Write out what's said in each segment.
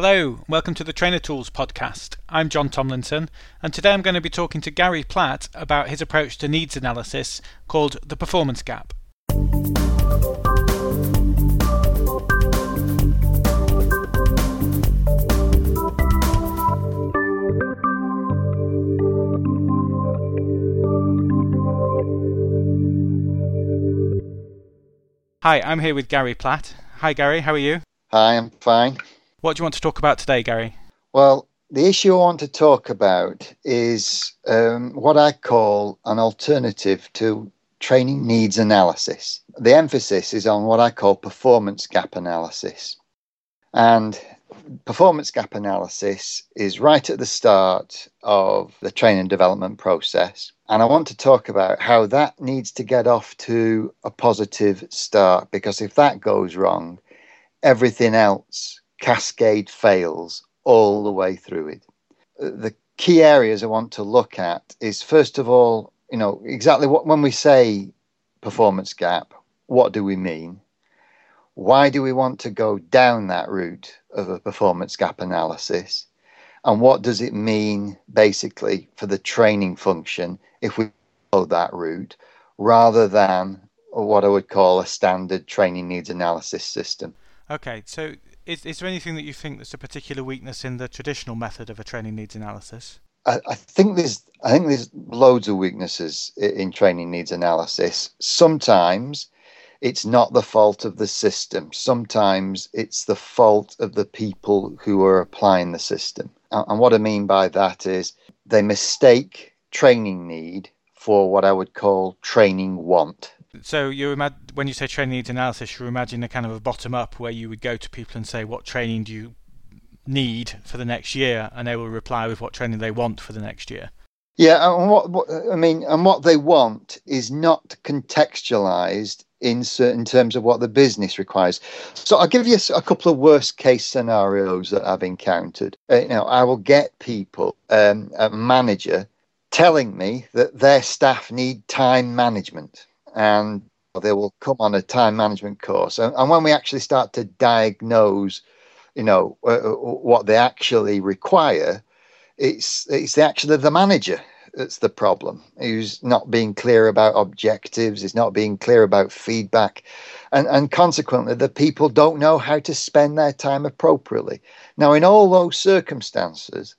Hello, welcome to the Trainer Tools podcast. I'm John Tomlinson, and today I'm going to be talking to Gary Platt about his approach to needs analysis called the performance gap. Hi, I'm here with Gary Platt. Hi, Gary, how are you? Hi, I'm fine. What do you want to talk about today, Gary? Well, the issue I want to talk about is um, what I call an alternative to training needs analysis. The emphasis is on what I call performance gap analysis. And performance gap analysis is right at the start of the training development process. And I want to talk about how that needs to get off to a positive start because if that goes wrong, everything else cascade fails all the way through it. Uh, the key areas I want to look at is first of all, you know, exactly what when we say performance gap, what do we mean? Why do we want to go down that route of a performance gap analysis? And what does it mean basically for the training function if we follow that route rather than what I would call a standard training needs analysis system? Okay, so is, is there anything that you think that's a particular weakness in the traditional method of a training needs analysis? I, I think there's I think there's loads of weaknesses in training needs analysis. Sometimes it's not the fault of the system. Sometimes it's the fault of the people who are applying the system. And what I mean by that is they mistake training need for what I would call training want. So you when you say training needs analysis, you imagine a kind of a bottom up where you would go to people and say, "What training do you need for the next year?" and they will reply with what training they want for the next year. Yeah, and what, what I mean, and what they want is not contextualized in certain terms of what the business requires. So I'll give you a couple of worst case scenarios that I've encountered. Uh, you know, I will get people, um, a manager, telling me that their staff need time management, and they will come on a time management course. And, and when we actually start to diagnose, you know, uh, uh what they actually require, it's it's the action the manager that's the problem. Who's not being clear about objectives, is not being clear about feedback, and, and consequently, the people don't know how to spend their time appropriately. Now, in all those circumstances,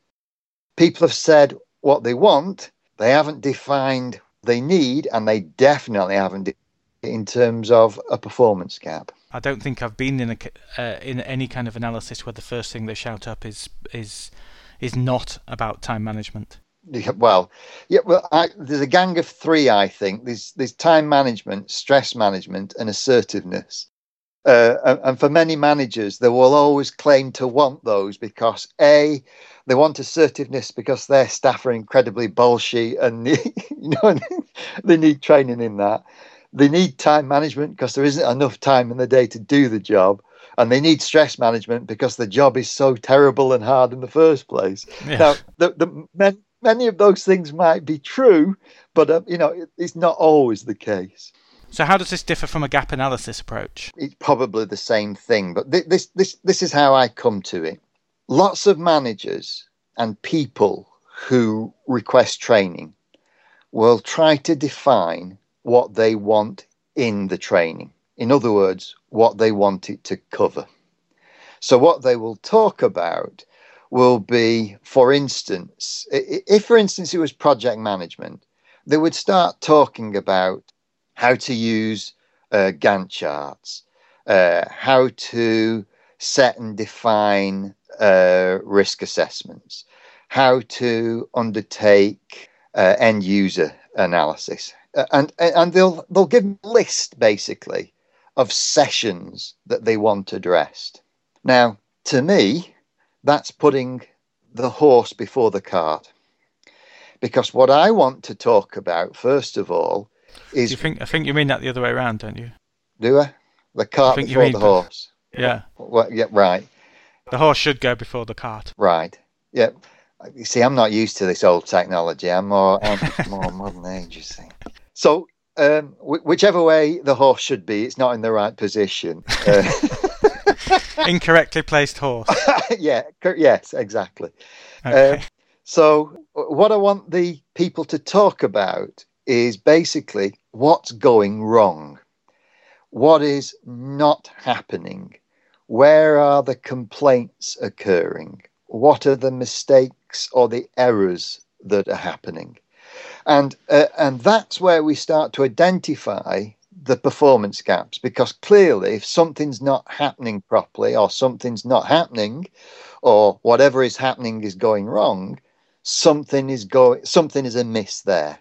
people have said what they want, they haven't defined they need, and they definitely haven't in terms of a performance gap. I don't think I've been in a uh, in any kind of analysis where the first thing they shout up is is is not about time management well, yeah, well, I, there's a gang of three. I think there's there's time management, stress management, and assertiveness. Uh, and, and, for many managers, they will always claim to want those because a they want assertiveness because their staff are incredibly bullshit and you know they need training in that. They need time management because there isn't enough time in the day to do the job and they need stress management because the job is so terrible and hard in the first place. Yeah. Now, the, the men, many of those things might be true, but uh, you know it, it's not always the case. So, how does this differ from a gap analysis approach? It's probably the same thing, but th- this this this is how I come to it. Lots of managers and people who request training will try to define what they want in the training. In other words, what they want it to cover. So, what they will talk about will be, for instance, if, for instance, it was project management, they would start talking about how to use uh, Gantt charts, uh, how to set and define uh, risk assessments, how to undertake uh, end user analysis, uh, and and they'll they'll give a list basically of sessions that they want addressed. Now, to me, that's putting the horse before the cart. Because what I want to talk about, first of all, is. You think, I think you mean that the other way around, don't you? Do I? The cart before the horse. Yeah. Well, yeah, right. The horse should go before the cart. Right. Yeah. You see, I'm not used to this old technology. I'm more, I'm more modern age, you see. So, um, whichever way the horse should be, it's not in the right position. Uh, Incorrectly placed horse. yeah, yes, exactly. Okay. Um, so, what I want the people to talk about is basically what's going wrong, what is not happening, where are the complaints occurring, what are the mistakes or the errors that are happening, and uh, and that's where we start to identify the performance gaps because clearly if something's not happening properly or something's not happening or whatever is happening is going wrong something is going something is amiss there.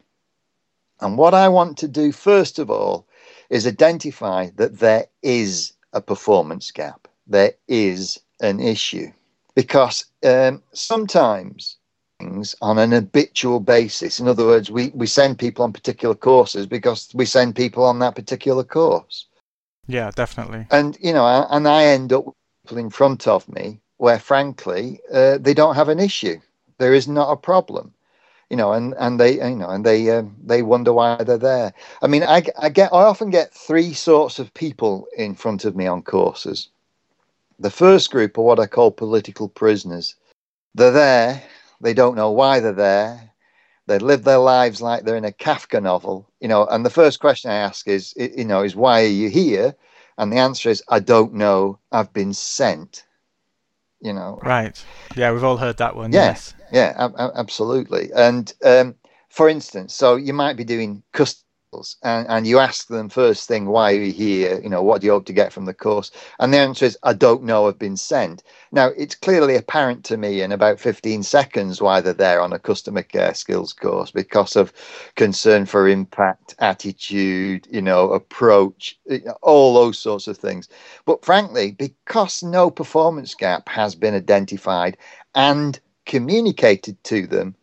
And what i want to do first of all is identify that there is a performance gap there is an issue because um, sometimes things on an habitual basis. In other words, we, we send people on particular courses because we send people on that particular course. Yeah, definitely. And, you know, and I end up with people in front of me where, frankly, uh, they don't have an issue. There is not a problem. You know, and, and they you know and they um, they wonder why they're there. I mean, I, I get I often get three sorts of people in front of me on courses. The first group are what I call political prisoners. They're there they don't know why they're there. They live their lives like they're in a Kafka novel, you know. And the first question I ask is, you know, is why are you here? And the answer is, I don't know. I've been sent. You know. Right. Yeah, we've all heard that one. Yeah, yes. Yeah, absolutely. And um, for instance, so you might be doing custom and, and you ask them first thing, why are you here? You know, what do you hope to get from the course? And the answer is, I don't know, I've been sent. Now, it's clearly apparent to me in about 15 seconds why they're there on a customer care skills course because of concern for impact, attitude, you know, approach, all those sorts of things. But frankly, because no performance gap has been identified and communicated to them,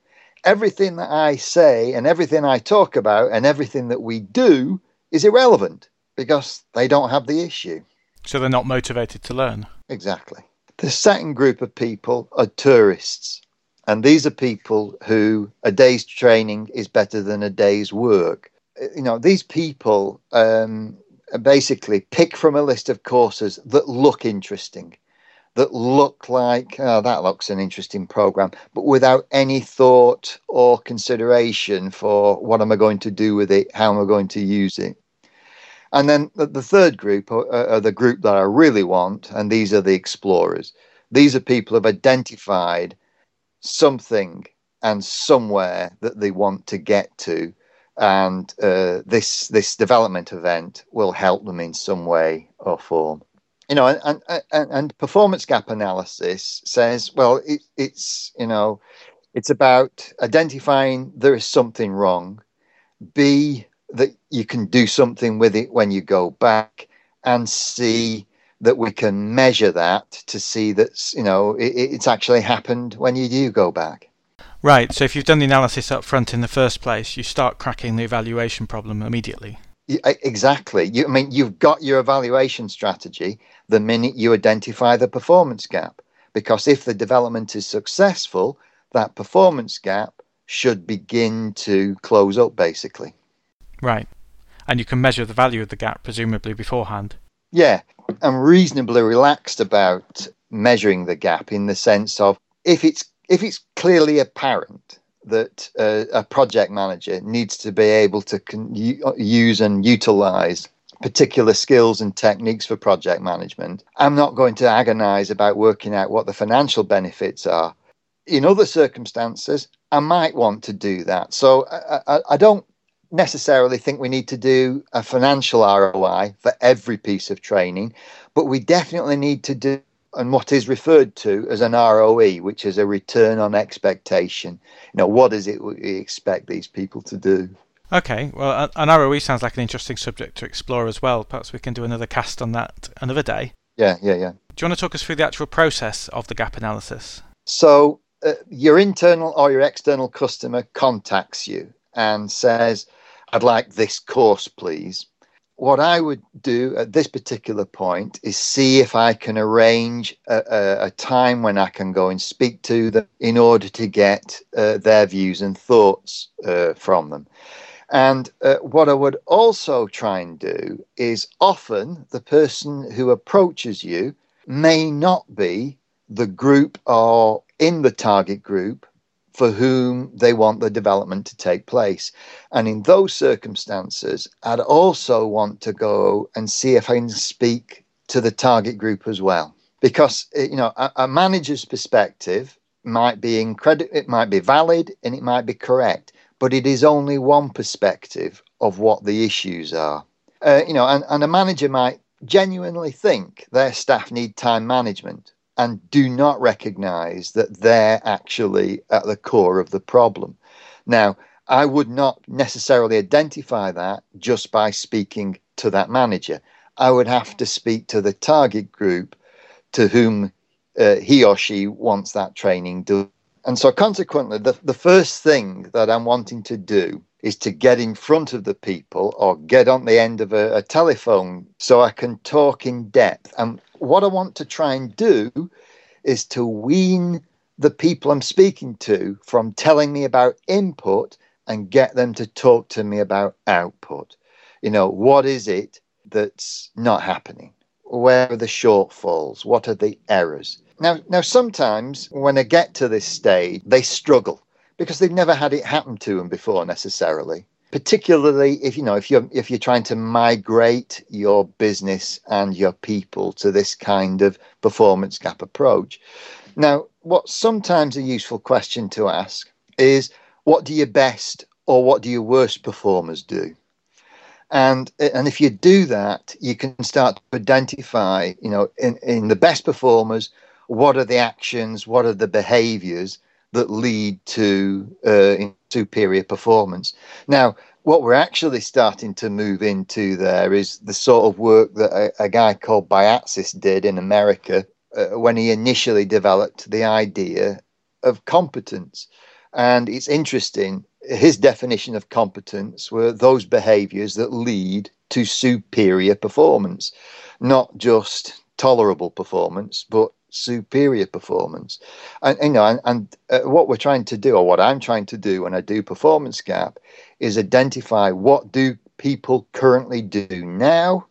everything that I say and everything I talk about and everything that we do is irrelevant because they don't have the issue. So they're not motivated to learn. Exactly. The second group of people are tourists. And these are people who a day's training is better than a day's work. You know, these people um, basically pick from a list of courses that look interesting that look like oh, that looks an interesting program, but without any thought or consideration for what am I going to do with it, how am I going to use it. And then the third group are, are the group that I really want, and these are the explorers. These are people who've identified something and somewhere that they want to get to, and uh, this this development event will help them in some way or form you know, and, and, and performance gap analysis says, well, it, it's, you know, it's about identifying there is something wrong, B, that you can do something with it when you go back, and C, that we can measure that to see that, you know, it, it's actually happened when you do go back. Right. So if you've done the analysis up front in the first place, you start cracking the evaluation problem immediately. Exactly. You, I mean, you've got your evaluation strategy the minute you identify the performance gap. Because if the development is successful, that performance gap should begin to close up, basically. Right. And you can measure the value of the gap, presumably, beforehand. Yeah. I'm reasonably relaxed about measuring the gap in the sense of if it's if it's clearly apparent that uh, a project manager needs to be able to con- use and utilize particular skills and techniques for project management. I'm not going to agonize about working out what the financial benefits are. In other circumstances, I might want to do that. So I, I, I don't necessarily think we need to do a financial ROI for every piece of training, but we definitely need to do and what is referred to as an ROE, which is a return on expectation. You know, what is it we expect these people to do? Okay, well, an ROE sounds like an interesting subject to explore as well. Perhaps we can do another cast on that another day. Yeah, yeah, yeah. Do you want to talk us through the actual process of the gap analysis? So, uh, your internal or your external customer contacts you and says, I'd like this course, please. What I would do at this particular point is see if I can arrange a, a, a time when I can go and speak to them in order to get uh, their views and thoughts uh, from them. And uh, what I would also try and do is often the person who approaches you may not be the group or in the target group for whom they want the development to take place. And in those circumstances, I'd also want to go and see if I can speak to the target group as well. Because, eh, you know, a, a manager's perspective might be incredible, it might be valid and it might be correct, but it is only one perspective of what the issues are. Uh, you know, and, and a manager might genuinely think their staff need time management and do not recognize that they're actually at the core of the problem. Now, I would not necessarily identify that just by speaking to that manager. I would have to speak to the target group to whom uh, he or she wants that training done. And so, consequently, the, the first thing that I'm wanting to do is to get in front of the people or get on the end of a, a telephone so I can talk in depth. And what I want to try and do is to wean the people I'm speaking to from telling me about input and get them to talk to me about output. You know, what is it that's not happening? Where are the shortfalls? What are the errors? Now, now sometimes when I get to this stage, they struggle because they've never had it happen to them before necessarily particularly if you know if you're if you're trying to migrate your business and your people to this kind of performance gap approach now what's sometimes a useful question to ask is what do your best or what do your worst performers do and and if you do that you can start to identify you know in in the best performers what are the actions what are the behaviors that lead to uh, superior performance. Now, what we're actually starting to move into there is the sort of work that a, a guy called Boyatzis did in America uh, when he initially developed the idea of competence. And it's interesting, his definition of competence were those behaviors that lead to superior performance, not just tolerable performance, but superior performance. And you know, and, and uh, what we're trying to do, or what I'm trying to do when I do performance gap, is identify what do people currently do now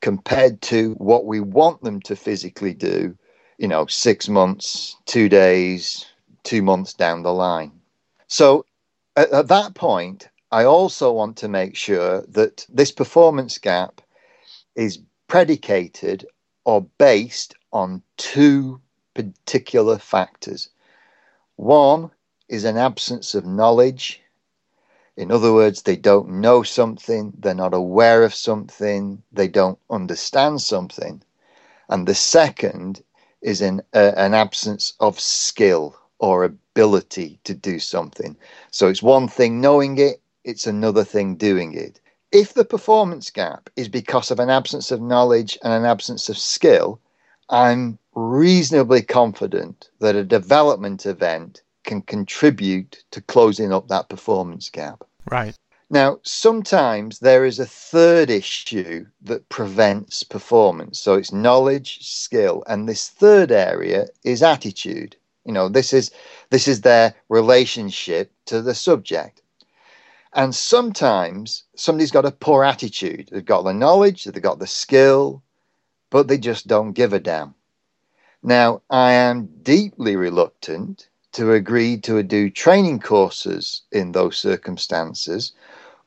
compared to what we want them to physically do. You know, six months, two days, two months down the line. So at, at that point, I also want to make sure that this performance gap is predicated or based on two particular factors. One is an absence of knowledge. In other words, they don't know something, they're not aware of something, they don't understand something. And the second is an, uh, an absence of skill or ability to do something. So it's one thing knowing it, it's another thing doing it. If the performance gap is because of an absence of knowledge and an absence of skill, I'm reasonably confident that a development event can contribute to closing up that performance gap. Right. Now, sometimes there is a third issue that prevents performance. So it's knowledge, skill, and this third area is attitude. You know, this is this is their relationship to the subject. And sometimes somebody's got a poor attitude. They've got the knowledge, they've got the skill, but they just don't give a damn. Now, I am deeply reluctant to agree to do training courses in those circumstances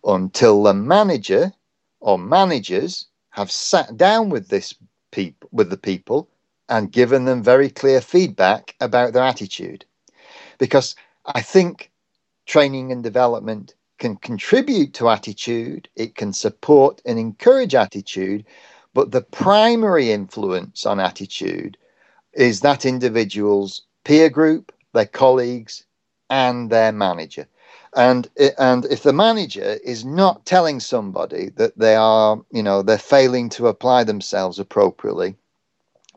until the manager or managers have sat down with this people with the people and given them very clear feedback about their attitude because i think training and development can contribute to attitude it can support and encourage attitude but the primary influence on attitude is that individual's peer group, their colleagues, and their manager. And and if the manager is not telling somebody that they are, you know, they're failing to apply themselves appropriately,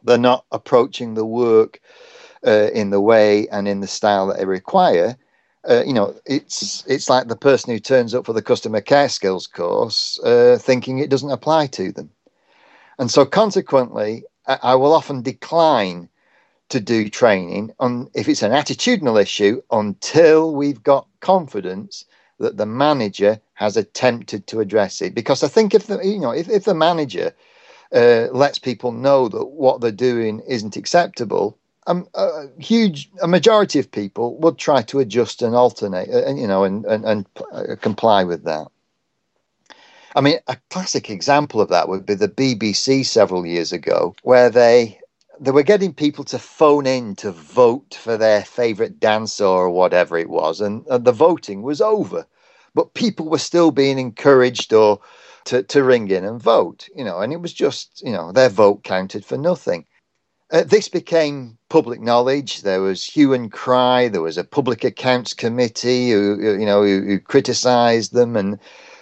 they're not approaching the work uh, in the way and in the style that they require. Uh, you know, it's it's like the person who turns up for the customer care skills course uh, thinking it doesn't apply to them. And so, consequently, I will often decline to do training on if it's an attitudinal issue until we've got confidence that the manager has attempted to address it. Because I think if the you know if, if the manager uh, lets people know that what they're doing isn't acceptable, um, a huge a majority of people would try to adjust and alternate, uh, and you know, and and, and uh, comply with that. I mean, a classic example of that would be the BBC several years ago, where they they were getting people to phone in to vote for their favourite dancer or whatever it was, and, and the voting was over, but people were still being encouraged or to, to ring in and vote, you know, and it was just, you know, their vote counted for nothing. Uh, this became public knowledge. There was hue and cry. There was a public accounts committee who, you know, who, who criticised them, and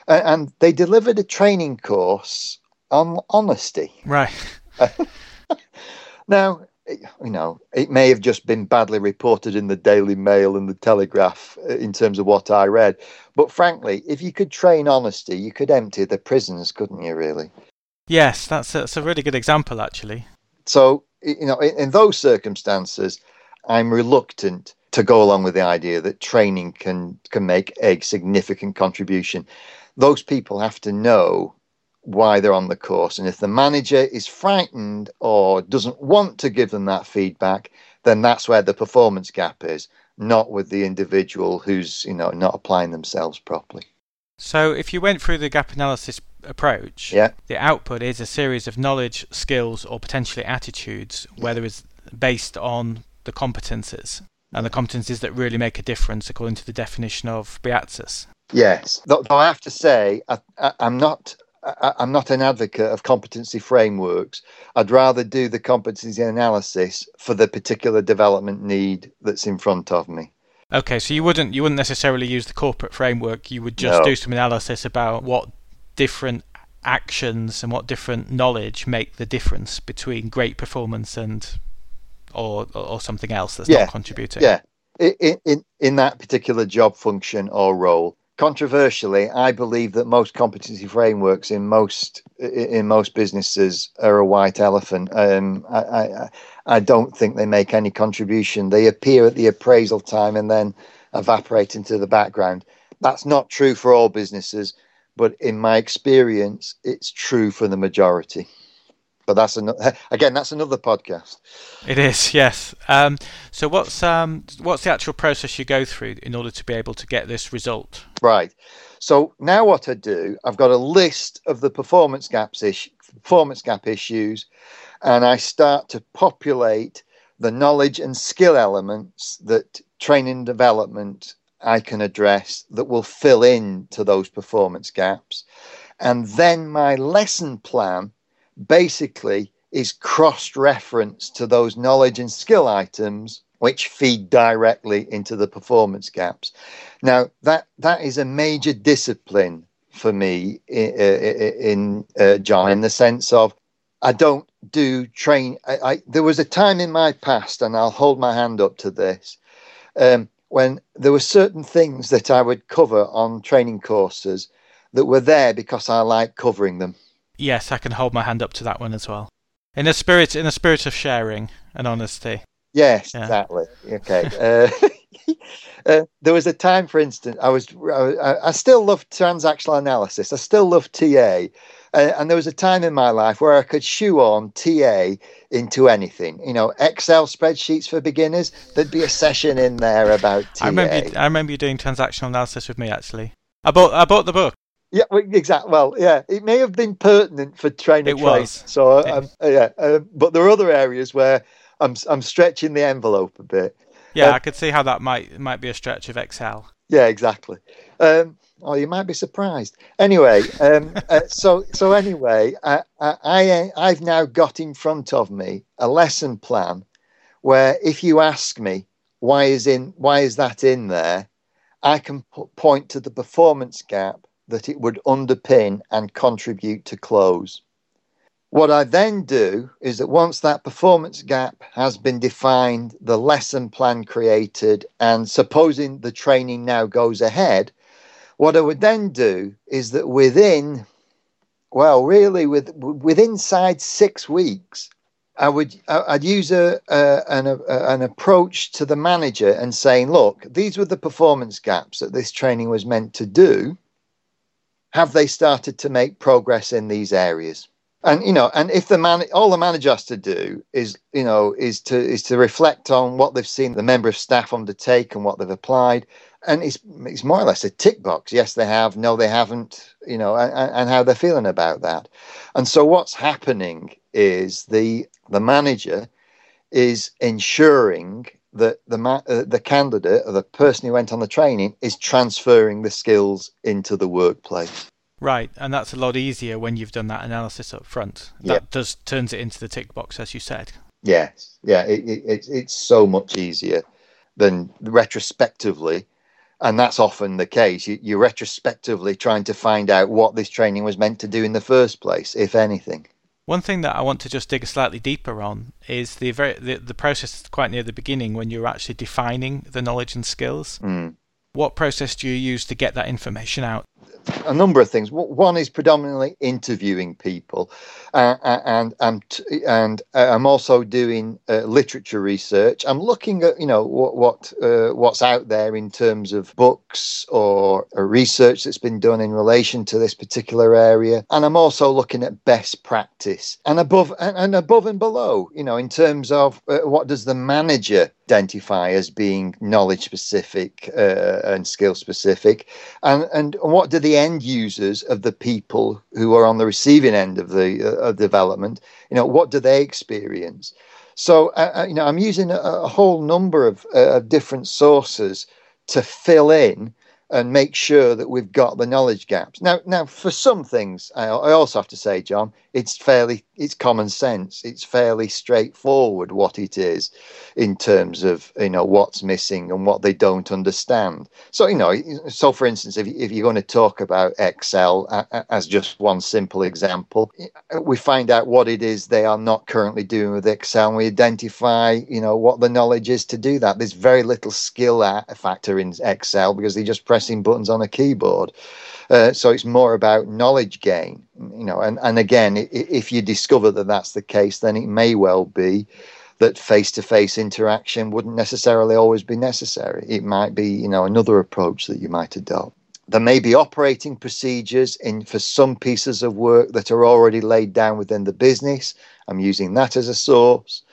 and they delivered a training course on honesty. Right. now, you know, it may have just been badly reported in the Daily Mail and the Telegraph uh, in terms of what I read, but frankly, if you could train honesty, you could empty the prisons, couldn't you? Really? Yes, that's a, that's a really good example, actually. So you know, in, in those circumstances, I'm reluctant to go along with the idea that training can can make a significant contribution. Those people have to know why they're on the course, and if the manager is frightened or doesn't want to give them that feedback, then that's where the performance gap is, not with the individual who's you know not applying themselves properly. So, if you went through the gap analysis approach, yeah. the output is a series of knowledge, skills, or potentially attitudes, whether it's based on the competences and the competencies that really make a difference according to the definition of Boyatzis. Yes, though I have to say, I, am not. I, I'm not an advocate of competency frameworks. I'd rather do the competency analysis for the particular development need that's in front of me. Okay, so you wouldn't you wouldn't necessarily use the corporate framework. You would just no. do some analysis about what different actions and what different knowledge make the difference between great performance and or or something else that's yeah. not contributing. Yeah, in, in in that particular job function or role. Controversially, I believe that most competency frameworks in most in most businesses are a white elephant. Um, I, I I don't think they make any contribution. They appear at the appraisal time and then evaporate into the background. That's not true for all businesses, but in my experience, it's true for the majority. But that's another, again, that's another podcast. It is, yes. Um, so what's um, what's the actual process you go through in order to be able to get this result? Right. So now what I do, I've got a list of the performance gaps ish, performance gap issues, and I start to populate the knowledge and skill elements that training development I can address that will fill in to those performance gaps. And then my lesson plan basically is cross reference to those knowledge and skill items which feed directly into the performance gaps. Now, that, that is a major discipline for me in, in uh, John, in the sense of I don't do train. I, I, there was a time in my past, and I'll hold my hand up to this, um, when there were certain things that I would cover on training courses that were there because I like covering them. Yes, I can hold my hand up to that one as well. In a spirit, in a spirit of sharing and honesty. Yes, yeah. exactly. Okay. uh, uh, there was a time, for instance, I was I, I still love transactional analysis. I still love TA, uh, and there was a time in my life where I could shoe on TA into anything. You know, Excel spreadsheets for beginners. There'd be a session in there about TA. I remember, you, I remember you doing transactional analysis with me. Actually, I bought I bought the book. Yeah, exactly. Well, yeah, it may have been pertinent for trainer it was. So, um, yeah, um, but there are other areas where I'm I'm stretching the envelope a bit. Yeah, um, I could see how that might might be a stretch of Excel. Yeah, exactly. Um, oh, you might be surprised. Anyway, um, uh, so so anyway, I, I I've now got in front of me a lesson plan where if you ask me why is in why is that in there, I can point to the performance gap that it would underpin and contribute to close. What I then do is that once that performance gap has been defined, the lesson plan created, and supposing the training now goes ahead, what I would then do is that within, well, really, with, with inside six weeks, I would I'd use a, a, an, a, an approach to the manager and saying, look, these were the performance gaps that this training was meant to do. Have they started to make progress in these areas? and you know and if the man all the manager has to do is you know is to is to reflect on what they've seen the member of staff undertake and what they've applied. And it's it's more or less a tick box. Yes they have. No they haven't you know and, and how they're feeling about that. And so what's happening is the the manager is ensuring that the ma- uh, the candidate or the person who went on the training is transferring the skills into the workplace Right, and that's a lot easier when you've done that analysis up front. That yeah. does turns it into the tick box, as you said. Yes, yeah, it, it, it's so much easier than retrospectively, and that's often the case. You, you're retrospectively trying to find out what this training was meant to do in the first place, if anything. One thing that I want to just dig a slightly deeper on is the very the, the process quite near the beginning when you're actually defining the knowledge and skills. Mm. What process do you use to get that information out? A number of things. One is predominantly interviewing people, uh, uh and and and uh, I'm also doing uh, literature research. I'm looking at you know what what uh, what's out there in terms of books or research that's been done in relation to this particular area, and I'm also looking at best practice and above and, and above and below. You know, in terms of uh, what does the manager identify as being knowledge specific uh, and skill specific. And and what do the end users of the people who are on the receiving end of the uh, development you know what do they experience? So uh, uh, you know i'm using a, a whole number of, uh, of different sources to fill in and make sure that we've got the knowledge gaps. Now, now for some things, I, I, also have to say, John, it's fairly it's common sense. It's fairly straightforward what it is in terms of you know what's missing and what they don't understand. So you know, so for instance, if if you're going to talk about Excel as just one simple example, we find out what it is they are not currently doing with Excel, and we identify you know what the knowledge is to do that. There's very little skill factor in Excel because they just press pressing buttons on a keyboard. Uh, so it's more about knowledge gain, you know. And and again, if you discover that that's the case, then it may well be that face-to-face interaction wouldn't necessarily always be necessary. It might be, you know, another approach that you might adopt. There may be operating procedures in for some pieces of work that are already laid down within the business. I'm using that as a source.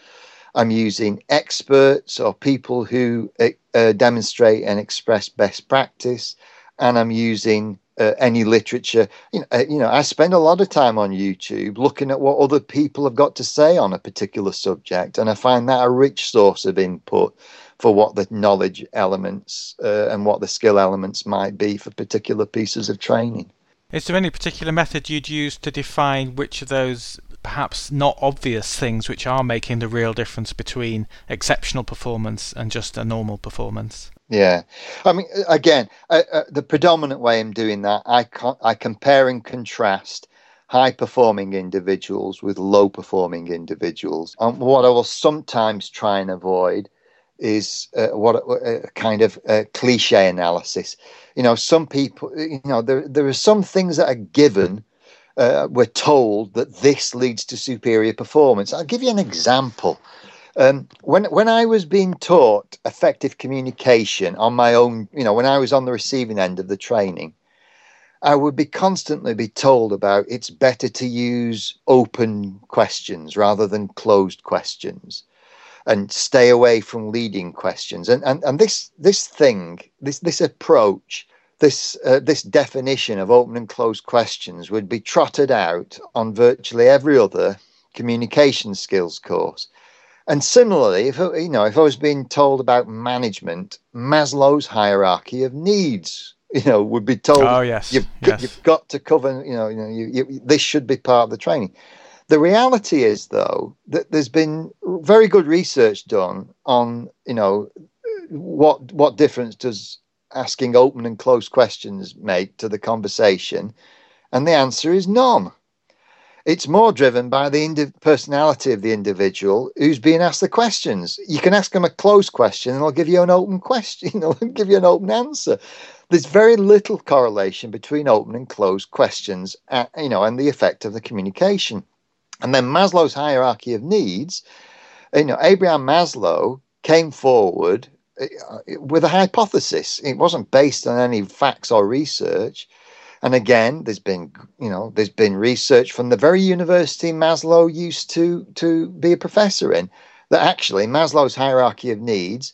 I'm using experts or people who uh, demonstrate and express best practice, and I'm using uh, any literature. You know, uh, you know, I spend a lot of time on YouTube looking at what other people have got to say on a particular subject, and I find that a rich source of input for what the knowledge elements uh, and what the skill elements might be for particular pieces of training. Is there any particular method you'd use to define which of those perhaps not obvious things which are making the real difference between exceptional performance and just a normal performance. Yeah, I mean, again, uh, uh, the predominant way I'm doing that, I I compare and contrast high performing individuals with low performing individuals. And what I will sometimes try and avoid is uh, what a uh, kind of uh, cliche analysis. You know, some people, you know, there there are some things that are given uh, we're told that this leads to superior performance. I'll give you an example. Um, when when I was being taught effective communication on my own, you know, when I was on the receiving end of the training, I would be constantly be told about it's better to use open questions rather than closed questions, and stay away from leading questions. And and and this this thing, this this approach this uh, this definition of open and closed questions would be trotted out on virtually every other communication skills course. And similarly, if you know, if I was being told about management, Maslow's hierarchy of needs, you know, would be told, oh yes, you've, yes. you've got to cover, you know, you know, you, you, this should be part of the training. The reality is, though, that there's been very good research done on, you know, what what difference does asking open and closed questions make to the conversation? And the answer is none. It's more driven by the indi- personality of the individual who's being asked the questions. You can ask them a closed question and they'll give you an open question, they'll give you an open answer. There's very little correlation between open and closed questions, uh, you know, and the effect of the communication. And then Maslow's hierarchy of needs, you know, Abraham Maslow came forward uh, uh, with a hypothesis. It wasn't based on any facts or research. And again, there's been, you know, there's been research from the very university Maslow used to to be a professor in that actually Maslow's hierarchy of needs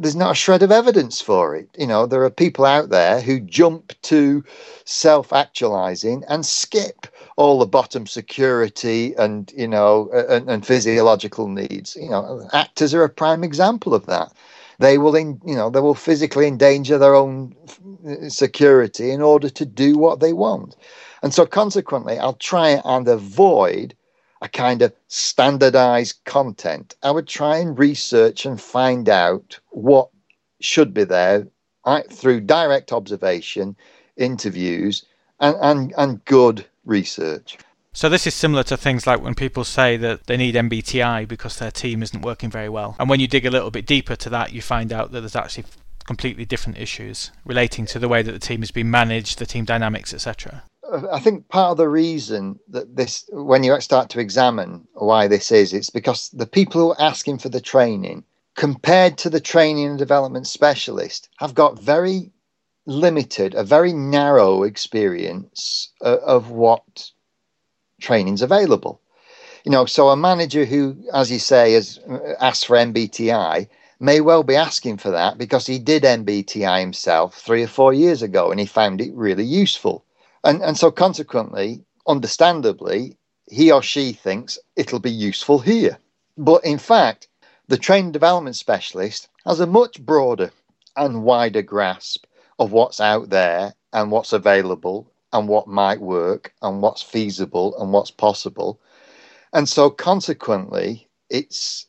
there's not a shred of evidence for it. You know, there are people out there who jump to self actualizing and skip all the bottom security and, you know, and, and, physiological needs. You know, actors are a prime example of that. They will, in, you know, they will physically endanger their own security in order to do what they want. And so, consequently, I'll try and avoid a kind of standardized content. I would try and research and find out what should be there through direct observation, interviews, and, and, and good research. So this is similar to things like when people say that they need MBTI because their team isn't working very well. And when you dig a little bit deeper to that, you find out that there's actually completely different issues relating to the way that the team has been managed, the team dynamics, etc. I think part of the reason that this, when you start to examine why this is, it's because the people who are asking for the training, compared to the training and development specialist, have got very limited, a very narrow experience of, of what training's available. You know, so a manager who, as you say, has uh, asked for MBTI may well be asking for that because he did MBTI himself three or four years ago and he found it really useful and, and so, consequently, understandably, he or she thinks it'll be useful here. But in fact, the trained development specialist has a much broader and wider grasp of what's out there and what's available and what might work and what's feasible and what's possible. And so, consequently, it's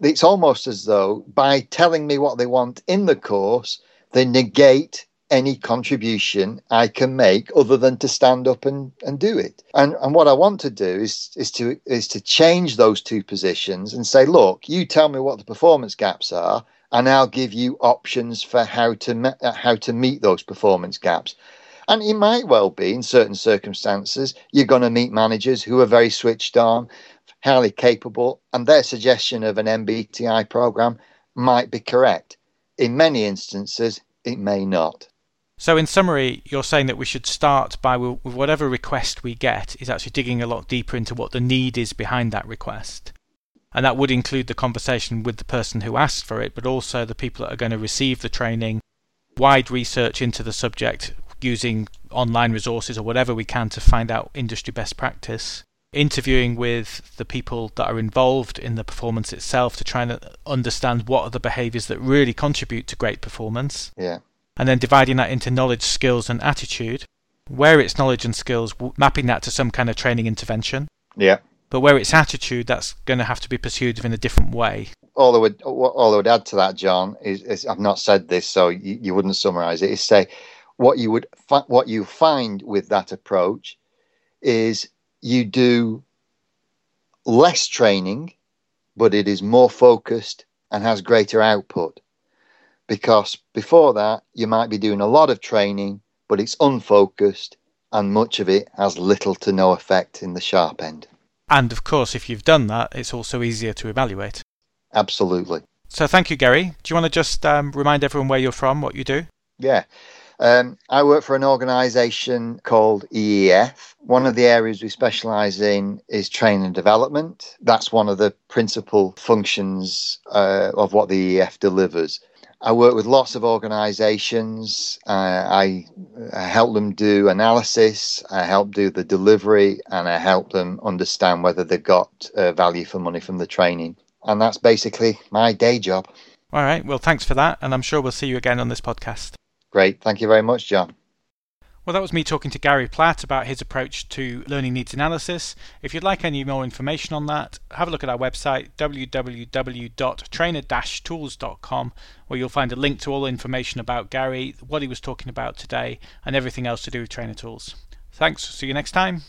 it's almost as though by telling me what they want in the course, they negate any contribution I can make other than to stand up and, and do it. And and what I want to do is is to is to change those two positions and say, look, you tell me what the performance gaps are, and I'll give you options for how to me- uh, how to meet those performance gaps. And it might well be in certain circumstances you're going to meet managers who are very switched on, highly capable, and their suggestion of an MBTI program might be correct. In many instances, it may not. So, in summary, you're saying that we should start by with whatever request we get is actually digging a lot deeper into what the need is behind that request. And that would include the conversation with the person who asked for it, but also the people that are going to receive the training, wide research into the subject using online resources or whatever we can to find out industry best practice, interviewing with the people that are involved in the performance itself to try and understand what are the behaviors that really contribute to great performance. Yeah and then dividing that into knowledge, skills, and attitude. Where it's knowledge and skills, mapping that to some kind of training intervention. Yeah. But where it's attitude, that's going to have to be pursued in a different way. All I would, all I would add to that, John, is, is I've not said this, so you, you wouldn't summarise it. Is say what you would, fi- what you find with that approach is you do less training, but it is more focused and has greater output because before that you might be doing a lot of training but it's unfocused and much of it has little to no effect in the sharp end and of course if you've done that it's also easier to evaluate absolutely so thank you gary do you want to just um, remind everyone where you're from what you do yeah um, I work for an organisation called EEF. One of the areas we specialise in is training and development. That's one of the principal functions uh, of what the EEF delivers. I work with lots of organizations. Uh, I, I, help them do analysis, I help do the delivery, and I help them understand whether they've got uh, value for money from the training. And that's basically my day job. All right. Well, thanks for that. And I'm sure we'll see you again on this podcast. Great. Thank you very much, John. Well, that was me talking to Gary Platt about his approach to learning needs analysis. If you'd like any more information on that, have a look at our website www.trainer-tools.com where you'll find a link to all the information about Gary, what he was talking about today, and everything else to do with Trainer Tools. Thanks. See you next time.